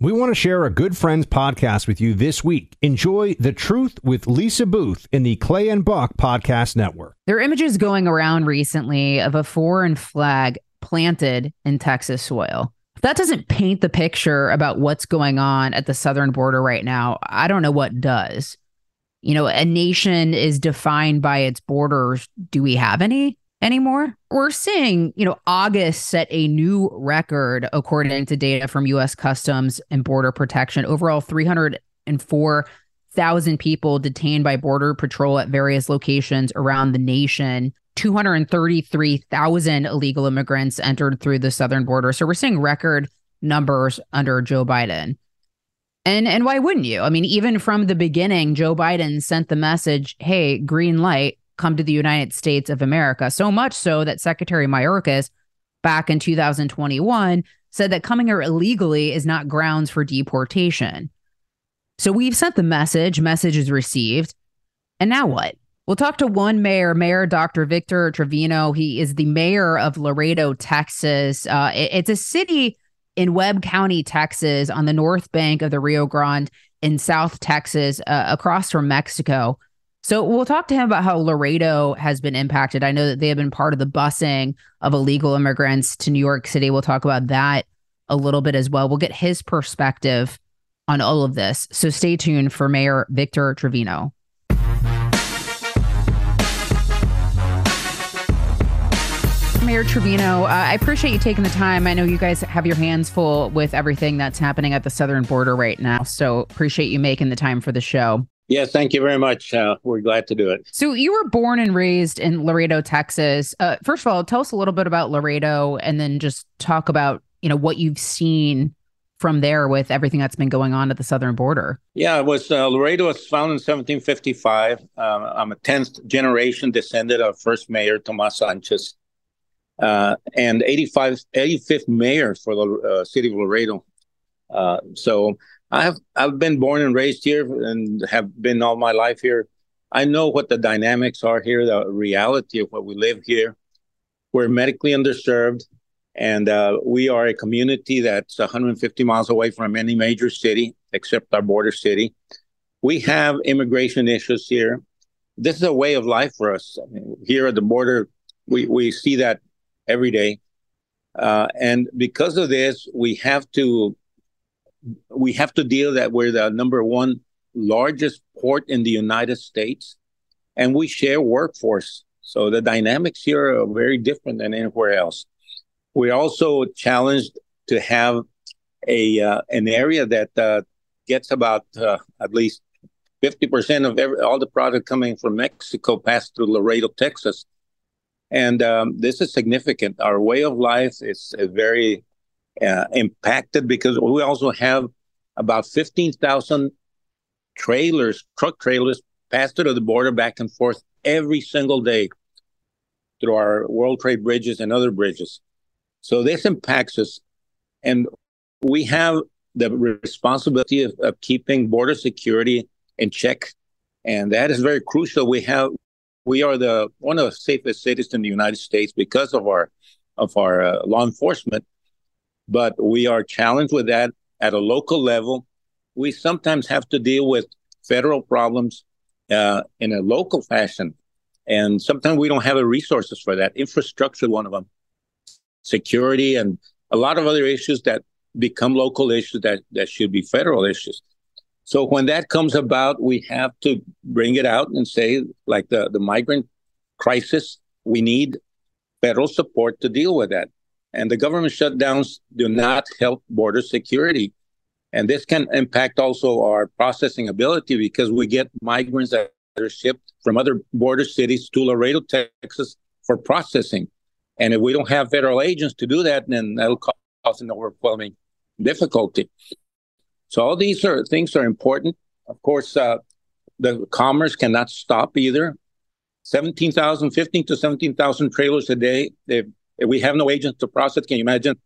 We want to share a good friends podcast with you this week. Enjoy The Truth with Lisa Boothe in the Clay and Buck Podcast Network. There are images going around recently of a foreign flag planted in Texas soil. If that doesn't paint the picture about what's going on at the southern border right now, I don't know what does. You know, a nation is defined by its borders. Do we have any? Anymore. We're seeing, you know, August set a new record according to data from US Customs and Border Protection. Overall 304,000 people detained by Border Patrol at various locations around the nation. 233,000 illegal immigrants entered through the southern border. So we're seeing record numbers under Joe Biden. And and why wouldn't you? I mean, even from the beginning, Joe Biden sent the message, "Hey, green light come to the United States of America. So much so that Secretary Mayorkas back in 2021 said that coming here illegally is not grounds for deportation. So we've sent the message, message is received. And now what? We'll talk to one mayor, Mayor Dr. Victor Trevino. He is the mayor of Laredo, Texas. Uh, it, it's a city in Webb County, Texas, on the north bank of the Rio Grande in South Texas, uh, across from Mexico. So we'll talk to him about how Laredo has been impacted. I know that they have been part of the busing of illegal immigrants to New York City. We'll talk about that a little bit as well. We'll get his perspective on all of this. So stay tuned for Mayor Victor Trevino. Mayor Trevino, uh, I appreciate you taking the time. I know you guys have your hands full with everything that's happening at the southern border right now. So appreciate you making the time for the show. Yes, thank you very much. Uh, we're glad to do it. So, you were born and raised in Laredo, Texas. Uh, first of all, tell us a little bit about Laredo, and then just talk about you know what you've seen from there with everything that's been going on at the southern border. Yeah, it was uh, Laredo was founded in 1755. Um, I'm a 10th generation descendant of first mayor Tomas Sanchez, uh, and 85 85th mayor for the uh, city of Laredo. Uh, so I've I've been born and raised here and have been all my life here. I know what the dynamics are here, the reality of what we live here. We're medically underserved, and uh, we are a community that's 150 miles away from any major city except our border city. We have immigration issues here. This is a way of life for us. I mean, here at the border, we, we see that every day. Uh, and because of this, we have to we have to deal that we're the number one largest port in the United States, and we share workforce. So the dynamics here are very different than anywhere else. We're also challenged to have a uh, an area that uh, gets about uh, at least fifty percent of every, all the product coming from Mexico passed through Laredo, Texas, and um, this is significant. Our way of life is, very uh, impacted because we also have about 15,000 trailers, truck trailers, passed through the border back and forth every single day through our World Trade bridges and other bridges. So this impacts us. And we have the responsibility of, of keeping border security in check, and that is very crucial. We have we are the one of the safest cities in the United States because of our of our uh, law enforcement, but we are challenged with that at a local level. We sometimes have to deal with federal problems uh, in a local fashion, and sometimes we don't have the resources for that. Infrastructure, one of them, security, and a lot of other issues that become local issues that that should be federal issues. So when that comes about, we have to bring it out and say, like the, the migrant crisis, we need federal support to deal with that. And the government shutdowns do not help border security. And this can impact also our processing ability because we get migrants that are shipped from other border cities to Laredo, Texas for processing. And if we don't have federal agents to do that, then that'll cause an overwhelming difficulty. So all these are things are important. Of course, uh, the commerce cannot stop either. 17,000, 15 to 17,000 trailers a day. If we have no agents to process, can you imagine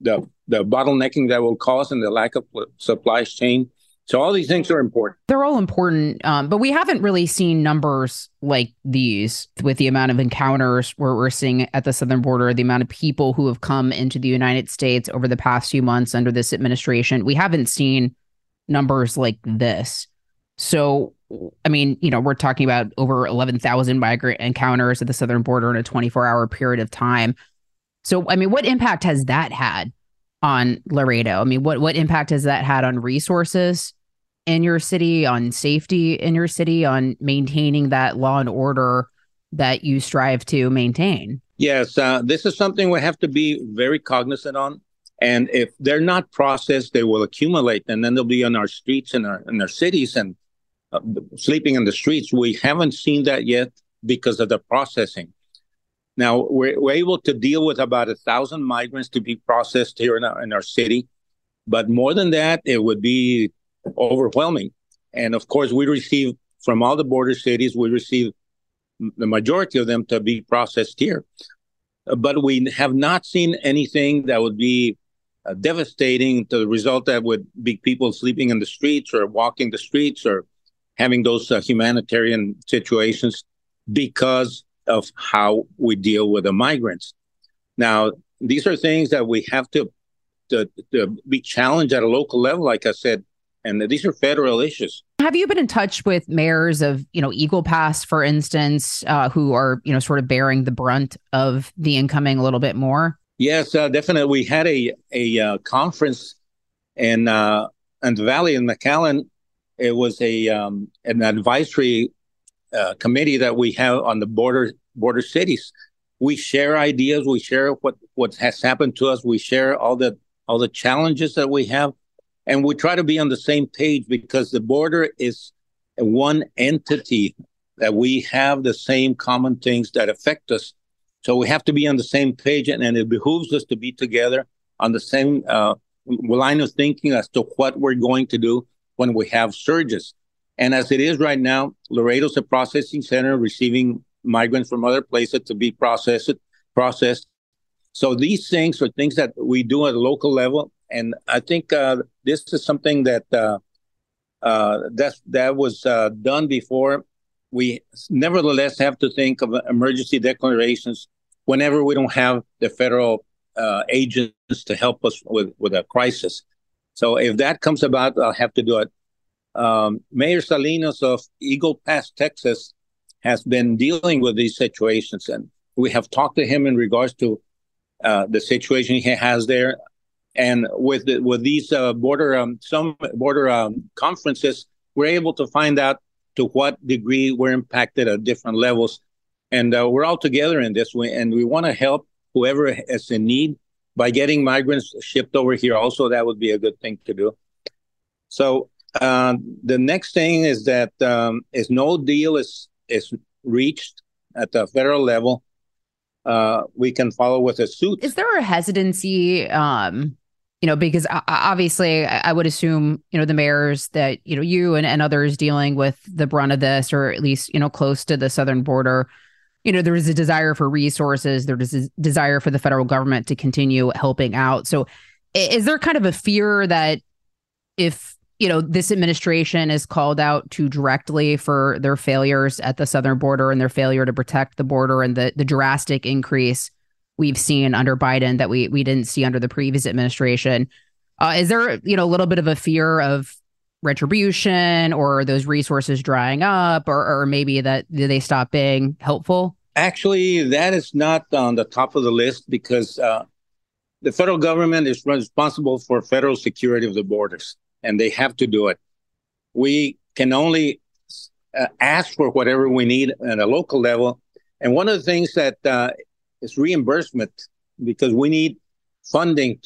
the the bottlenecking that will cause and the lack of supply chain? So all these things are important. They're all important, um, but we haven't really seen numbers like these with the amount of encounters where we're seeing at the southern border, the amount of people who have come into the United States over the past few months under this administration. We haven't seen numbers like this. So, I mean, you know, we're talking about over 11,000 migrant encounters at the southern border in a 24 hour period of time. So, I mean, what impact has that had on Laredo? I mean, what what impact has that had on resources in your city, on safety in your city, on maintaining that law and order that you strive to maintain? Yes, uh, this is something we have to be very cognizant on. And if they're not processed, they will accumulate, and then they'll be on our streets and our in our cities and sleeping in the streets. We haven't seen that yet because of the processing. Now we're, we're able to deal with about a thousand migrants to be processed here in our, in our city, but more than that, it would be overwhelming. And of course, we receive from all the border cities, we receive the majority of them to be processed here. But we have not seen anything that would be uh, devastating to the result that would be people sleeping in the streets or walking the streets or having those uh, humanitarian situations because of how we deal with the migrants. Now, these are things that we have to, to, to be challenged at a local level, like I said, and these are federal issues. Have you been in touch with mayors of, you know, Eagle Pass, for instance, uh, who are, you know, sort of bearing the brunt of the incoming a little bit more? Yes, uh, definitely. We had a a uh, conference in uh, in the Valley in McAllen. It was a um, an advisory uh, committee that we have on the border border cities. We share ideas. We share what what has happened to us. We share all the all the challenges that we have, and we try to be on the same page because the border is one entity that we have the same common things that affect us. So we have to be on the same page, and, and it behooves us to be together on the same uh, line of thinking as to what we're going to do when we have surges. And as it is right now, Laredo's a processing center receiving migrants from other places to be processed. Processed. So these things are things that we do at a local level, and I think uh, this is something that uh, uh, that that was uh, done before. We nevertheless have to think of emergency declarations whenever we don't have the federal uh, agents to help us with with a crisis. So if that comes about, I'll have to do it. Um, Mayor Salinas of Eagle Pass, Texas, has been dealing with these situations, and we have talked to him in regards to uh, the situation he has there, and with the, with these uh, border um, some border um, conferences, we're able to find out to what degree we're impacted at different levels, and uh, we're all together in this way, and we want to help whoever is in need by getting migrants shipped over here. Also, that would be a good thing to do. So uh, the next thing is that um, is no deal is is reached at the federal level, uh, we can follow with a suit. Is there a hesitancy? Um, you know, because obviously, I would assume you know the mayors that you know you and, and others dealing with the brunt of this, or at least you know close to the southern border. You know, there is a desire for resources. There is a desire for the federal government to continue helping out. So, Is there kind of a fear that if you know this administration is called out to directly for their failures at the southern border and their failure to protect the border and the the drastic increase we've seen under Biden that we we didn't see under the previous administration. Uh, is there you know a little bit of a fear of retribution or those resources drying up or, or maybe that they stop being helpful? Actually, that is not on the top of the list because uh, the federal government is responsible for federal security of the borders, and they have to do it. We can only uh, ask for whatever we need at a local level. And one of the things that uh, is reimbursement because we need funding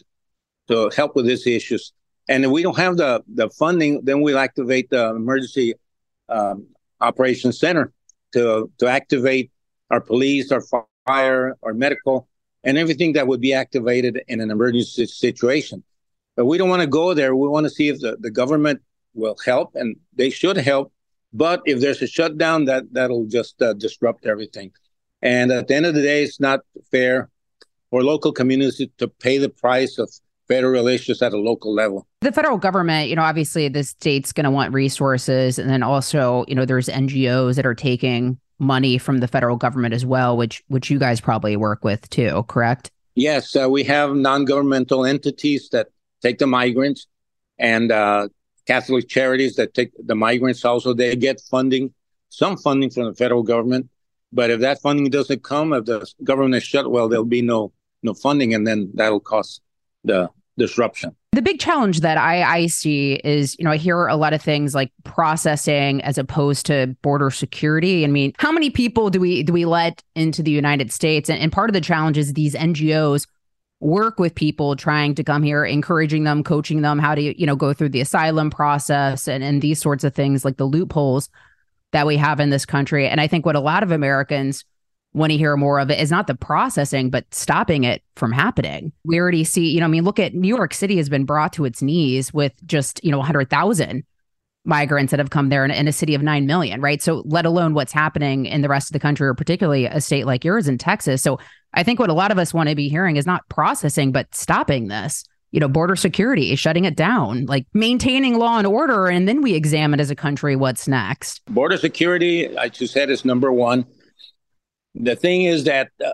to help with these issues. And if we don't have the, the funding, then we'll activate the emergency um, operations center to, to activate our police, our fire, our medical, and everything that would be activated in an emergency situation. But we don't want to go there. We want to see if the, the government will help, and they should help. But if there's a shutdown, that that'll just uh, disrupt everything. And at the end of the day, it's not fair for local communities to pay the price of federal issues at a local level. The federal government, you know, obviously the state's going to want resources. And then also, you know, there's NGOs that are taking money from the federal government as well, which which you guys probably work with too, correct? Yes, uh, we have non-governmental entities that take the migrants, and uh, Catholic charities that take the migrants. Also, they get funding, some funding from the federal government. But if that funding doesn't come, if the government is shut, well, there'll be no no funding, and then that'll cause the disruption. The big challenge that I, I see is, you know, I hear a lot of things like processing as opposed to border security. I mean, how many people do we do we let into the United States? And, and part of the challenge is these NGOs work with people trying to come here, encouraging them, coaching them how to, you know, go through the asylum process and, and these sorts of things like the loopholes that we have in this country. And I think what a lot of Americans want to hear more of it is not the processing, but stopping it from happening. We already see, you know, I mean, look at New York City has been brought to its knees with just, you know, 100,000 migrants that have come there in, in, a city of 9 million, right? So, let alone what's happening in the rest of the country, or particularly a state like yours in Texas. So, I think what a lot of us want to be hearing is not processing, but stopping this. You know, border security, shutting it down, like maintaining law and order. And then we examine as a country what's next. Border security, I just said, is number one the thing is that uh,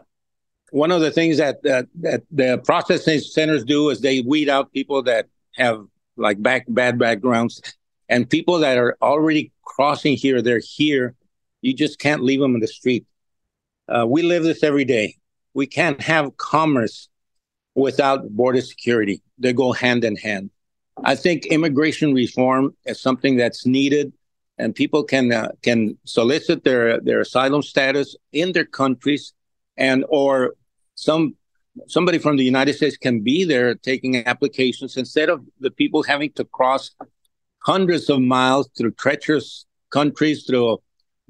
one of the things that, that that the processing centers do is they weed out people that have like back bad backgrounds. And people that are already crossing here they're here. You just can't leave them in the street. Uh, we live this every day. We can't have commerce without border security. They go hand in hand. I think immigration reform is something that's needed and people can uh, can solicit their their asylum status in their countries, and or some somebody from the United States can be there taking applications instead of the people having to cross hundreds of miles through treacherous countries, through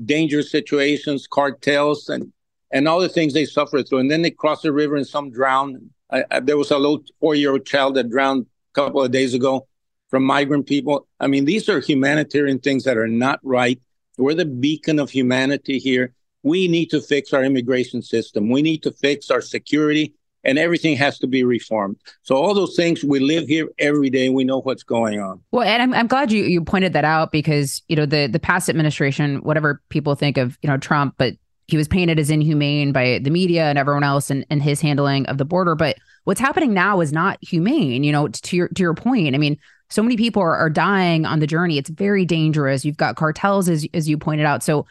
dangerous situations, cartels, and and all the things they suffer through. And then they cross the river and some drown. I, I, there was a little four-year-old child that drowned a couple of days ago from migrant people. I mean, these are humanitarian things that are not right. We're the beacon of humanity here. We need to fix our immigration system. We need to fix our security, and everything has to be reformed. So all those things, we live here every day. We know what's going on. Well, and I'm, I'm glad you you pointed that out because you know the the past administration, whatever people think of you know Trump, but he was painted as inhumane by the media and everyone else and, and his handling of the border. But what's happening now is not humane. You know, to your to your point. I mean, so many people are, are dying on the journey. It's very dangerous. You've got cartels, as as you pointed out. So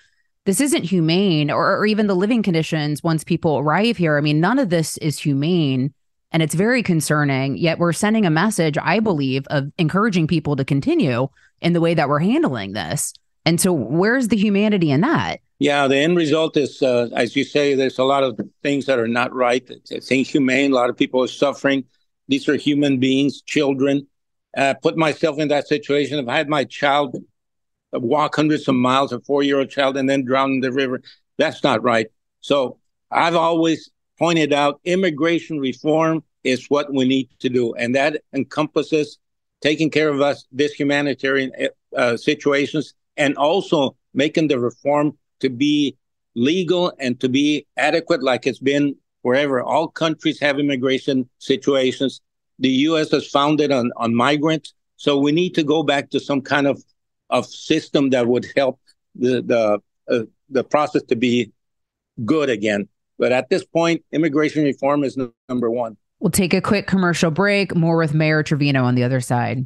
this isn't humane, or, or even the living conditions once people arrive here. I mean, none of this is humane. And it's very concerning. Yet we're sending a message, I believe, of encouraging people to continue in the way that we're handling this. And so, where's the humanity in that? Yeah, the end result is, uh, as you say, there's a lot of things that are not right. It's, it's inhumane. A lot of people are suffering. These are human beings, children uh, put myself in that situation. If I had my child walk hundreds of miles, a four year old child, and then drown in the river, that's not right. So I've always pointed out immigration reform is what we need to do. And that encompasses taking care of us, this humanitarian uh, situations, and also making the reform to be legal and to be adequate like it's been wherever. All countries have immigration situations The U.S. is founded on, on migrants. So we need to go back to some kind of, of system that would help the, the, uh, the process to be good again. But at this point, immigration reform is number one. We'll take a quick commercial break. More with Mayor Trevino on the other side.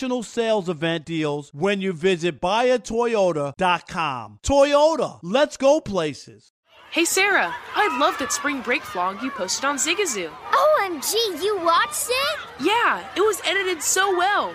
national sales event deals when you visit buyatoyota.com. Toyota, let's go places. Hey Sarah, I love that spring break vlog you posted on Zigazoo. OMG, you watched it? Yeah, it was edited so well.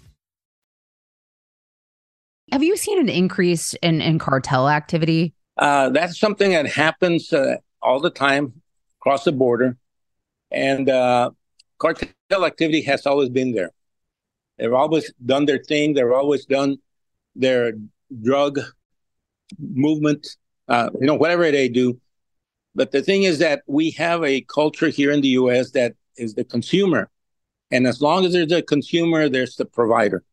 Have you seen an increase in, in cartel activity? Uh, that's something that happens uh, all the time across the border. And uh, cartel activity has always been there. They've always done their thing, they've always done their drug movement, uh, you know, whatever they do. But the thing is that we have a culture here in the US that is the consumer. And as long as there's a consumer, there's the provider.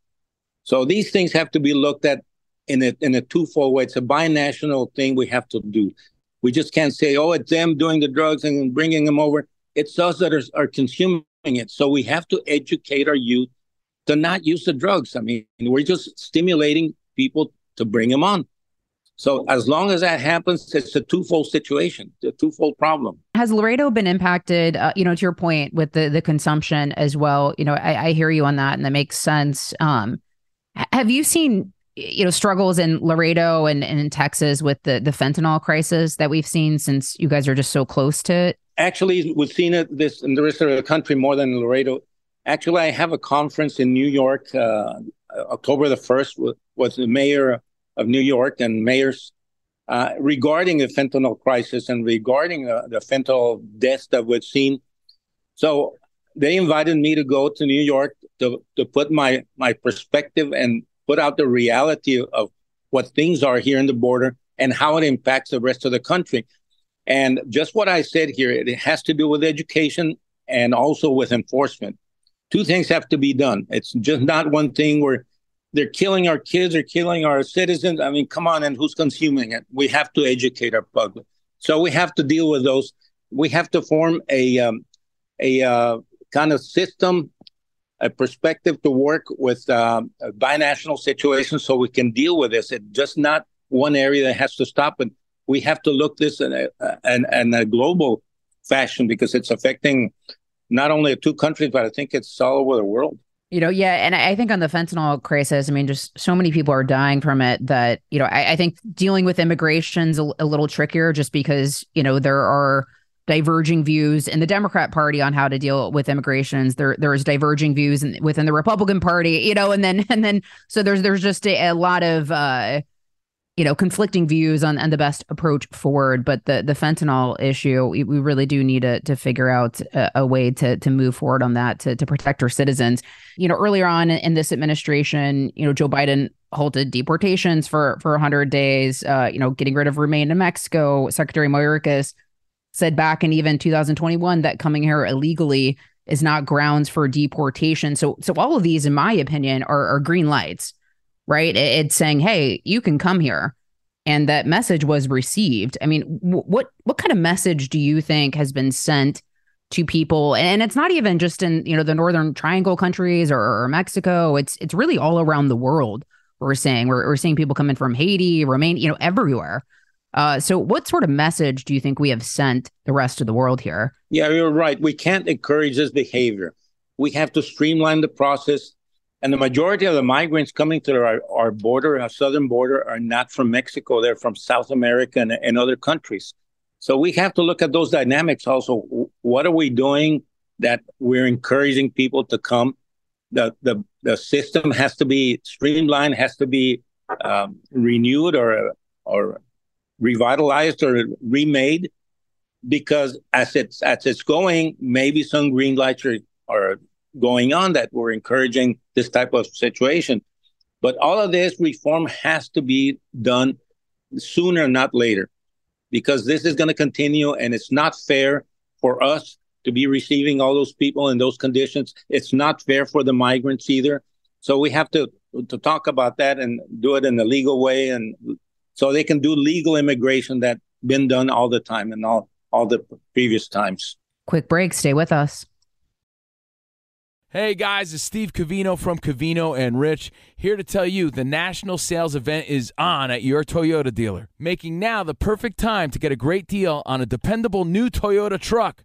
So these things have to be looked at in a in a twofold way. It's a binational thing we have to do. We just can't say, "Oh, it's them doing the drugs and bringing them over." It's us that are, are consuming it. So we have to educate our youth to not use the drugs. I mean, we're just stimulating people to bring them on. So as long as that happens, it's a twofold situation, a twofold problem. Has Laredo been impacted? Uh, you know, to your point with the the consumption as well. You know, I, I hear you on that, and that makes sense. Um, have you seen you know struggles in Laredo and, and in Texas with the the fentanyl crisis that we've seen since you guys are just so close to it? Actually, we've seen it this in the rest of the country more than Laredo. Actually, I have a conference in New York, uh, October the first, with, with the mayor of New York and mayors uh, regarding the fentanyl crisis and regarding uh, the fentanyl deaths that we've seen. So they invited me to go to New York to, to put my, my perspective and put out the reality of what things are here in the border and how it impacts the rest of the country. And just what I said here, it has to do with education and also with enforcement. Two things have to be done. It's just not one thing where they're killing our kids or killing our citizens. I mean, come on, and who's consuming it? We have to educate our public. So we have to deal with those. We have to form a um, a uh, kind of system, a perspective to work with um, a binational situation so we can deal with this. It's just not one area that has to stop. But we have to look this in a, in, in a global fashion because it's affecting not only two countries, but I think it's all over the world. You know, yeah. And I think on the fentanyl crisis, I mean, just so many people are dying from it that, you know, I, I think dealing with immigration's a, a little trickier just because, you know, there are diverging views in the Democrat Party on how to deal with immigrations. There there's diverging views in, within the Republican Party, you know, and then and then so there's there's just a, a lot of uh you know conflicting views on, on the best approach forward. But the the fentanyl issue we, we really do need to, to figure out a, a, way to to move forward on that to, to protect our citizens. You know earlier on in this administration you know joe biden halted deportations for for 100 days uh you know getting rid of remain in mexico. Secretary mayorkas said back in even 2021 that coming here illegally is not grounds for deportation so so all of these in my opinion are, are green lights right? It's saying, "Hey, you can come here." And that message was received. I mean, what what kind of message do you think has been sent to people? And it's not even just in, you know, the northern triangle countries or, or Mexico. It's it's really all around the world. We're saying we're, we're seeing people coming from Haiti, Romania, you know, everywhere. Uh, so, what sort of message do you think we have sent the rest of the world here? Yeah, you're right. We can't encourage this behavior. We have to streamline the process and the majority of the migrants coming to our, our border, our southern border, are not from Mexico. They're from South America and, and other countries. So we have to look at those dynamics also. What are we doing that we're encouraging people to come? The, the, the system has to be streamlined, has to be um, renewed or, or revitalized or remade because as it's, as it's going, maybe some green lights are, are going on that we're encouraging this type of situation. But all of this reform has to be done sooner, not later, because this is going to continue and it's not fair for us to be receiving all those people in those conditions. It's not fair for the migrants either. So we have to to talk about that and do it in a legal way and so they can do legal immigration that been done all the time and all all the previous times. Quick break, stay with us. Hey guys, it's Steve Covino from Covino and Rich here to tell you the national sales event is on at your Toyota dealer, making now the perfect time to get a great deal on a dependable new Toyota truck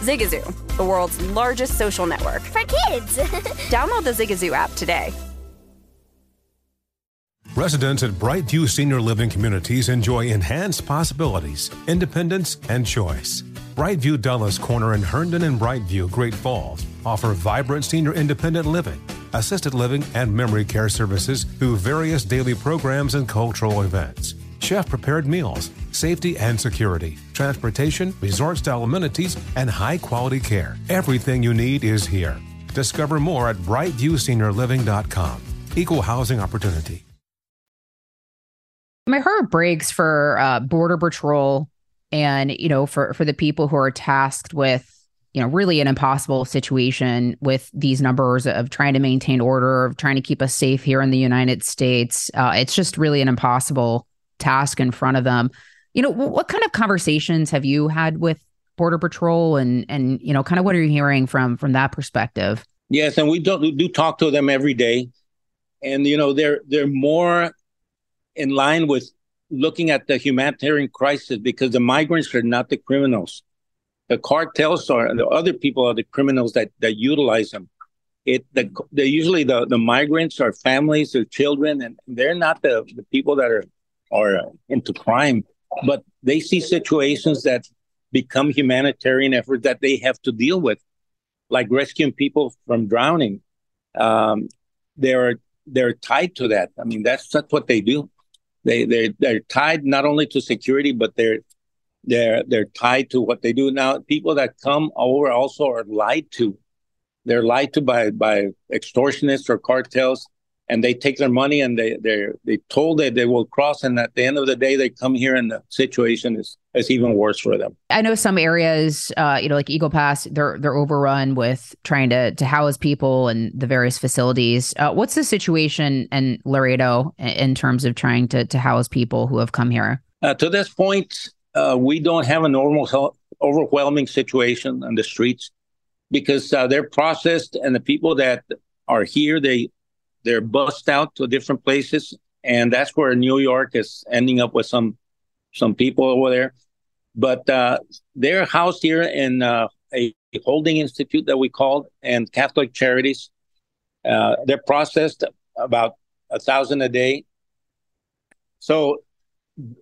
Zigazoo, the world's largest social network. For kids! Download the Zigazoo app today. Residents at Brightview Senior Living Communities enjoy enhanced possibilities, independence, and choice. Brightview Dulles Corner in Herndon and Brightview, Great Falls offer vibrant senior independent living, assisted living, and memory care services through various daily programs and cultural events chef prepared meals, safety and security, transportation, resort style amenities, and high quality care. Everything you need is here. Discover more at brightviewseniorliving.com. Equal housing opportunity. My heart breaks for uh, Border Patrol and, you know, for, for the people who are tasked with you know, really an impossible situation with these numbers of trying to maintain order, of trying to keep us safe here in the United States. Uh, it's just really an impossible task in front of them. You know, what kind of conversations have you had with Border Patrol and and you know, kind of what are you hearing from from that perspective? Yes, and we do do talk to them every day, and you know they're they're more in line with looking at the humanitarian crisis because the migrants are not the criminals. The cartels are the other people are the criminals that that utilize them. It the, the usually the the migrants are families, their children, and they're not the, the people that are are into crime, but they see situations that become humanitarian efforts that they have to deal with, like rescuing people from drowning. Um, they're they're tied to that. I mean, that's that's what they do. They they they're tied not only to security, but they're they're they're tied to what they do now. People that come over also are lied to. They're lied to by by extortionists or cartels, and they take their money and they they they told that they will cross, and at the end of the day, they come here and the situation is is even worse for them. I know some areas, uh, you know, like Eagle Pass, they're they're overrun with trying to to house people and the various facilities. Uh, what's the situation in Laredo in terms of trying to to house people who have come here? Uh, to this point, uh, we don't have a normal, overwhelming situation on the streets because uh, they're processed, and the people that are here, they they're bussed out to different places, and that's where New York is ending up with some some people over there. But uh, they're housed here in uh, a holding institute that we called and Catholic Charities. Uh, they're processed about a thousand a day. So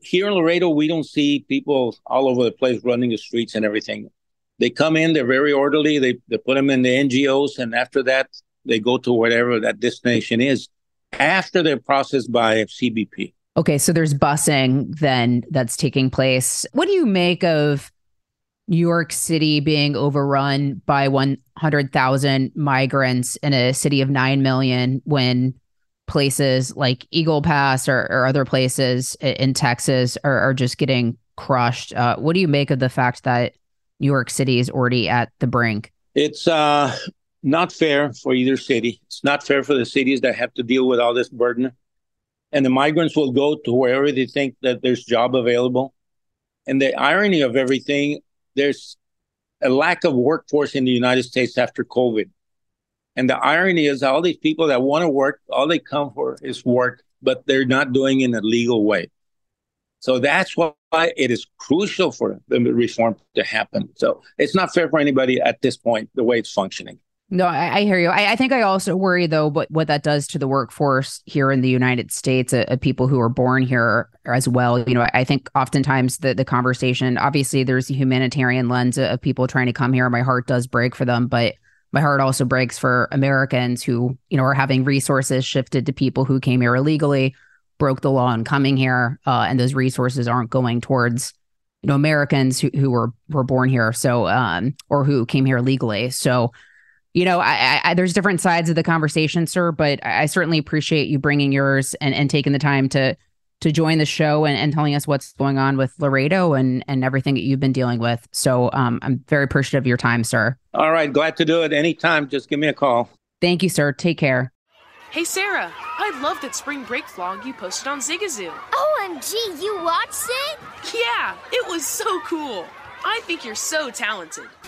here in Laredo, we don't see people all over the place running the streets and everything. They come in, they're very orderly. They they put them in the NGOs, and after that, they go to whatever that destination is. After they're processed by CBP. Okay, so there's busing then that's taking place. What do you make of New York City being overrun by 100,000 migrants in a city of 9 million when places like Eagle Pass or, or other places in Texas are, are just getting crushed? Uh, what do you make of the fact that New York City is already at the brink? It's uh, not fair for either city. It's not fair for the cities that have to deal with all this burden. And the migrants will go to wherever they think that there's job available. And the irony of everything, there's a lack of workforce in the United States after COVID. And the irony is all these people that want to work, all they come for is work, but they're not doing it in a legal way. So that's why it is crucial for the reform to happen. So it's not fair for anybody at this point, the way it's functioning. No, I, I hear you. I, I, think I also worry though, what what that does to the workforce here in the United States, uh, of people who are born here as well. You know, I think oftentimes the the conversation, obviously, there's a humanitarian lens of people trying to come here. My heart does break for them, but my heart also breaks for Americans who, you know, are having resources shifted to people who came here illegally, broke the law in coming here, uh, and those resources aren't going towards you know Americans who, who were were born here, so um, or who came here legally. So you know, I, I, there's different sides of the conversation, sir, but I certainly appreciate you bringing yours and, and taking the time to to join the show and, and telling us what's going on with Laredo and and everything that you've been dealing with. So um, I'm very appreciative of your time, sir. All right, glad to do it anytime. Just give me a call. Thank you, sir. Take care. Hey, Sarah, I love that spring break vlog you posted on Zigazoo. OMG, you watched it? Yeah, it was so cool. I think you're so talented.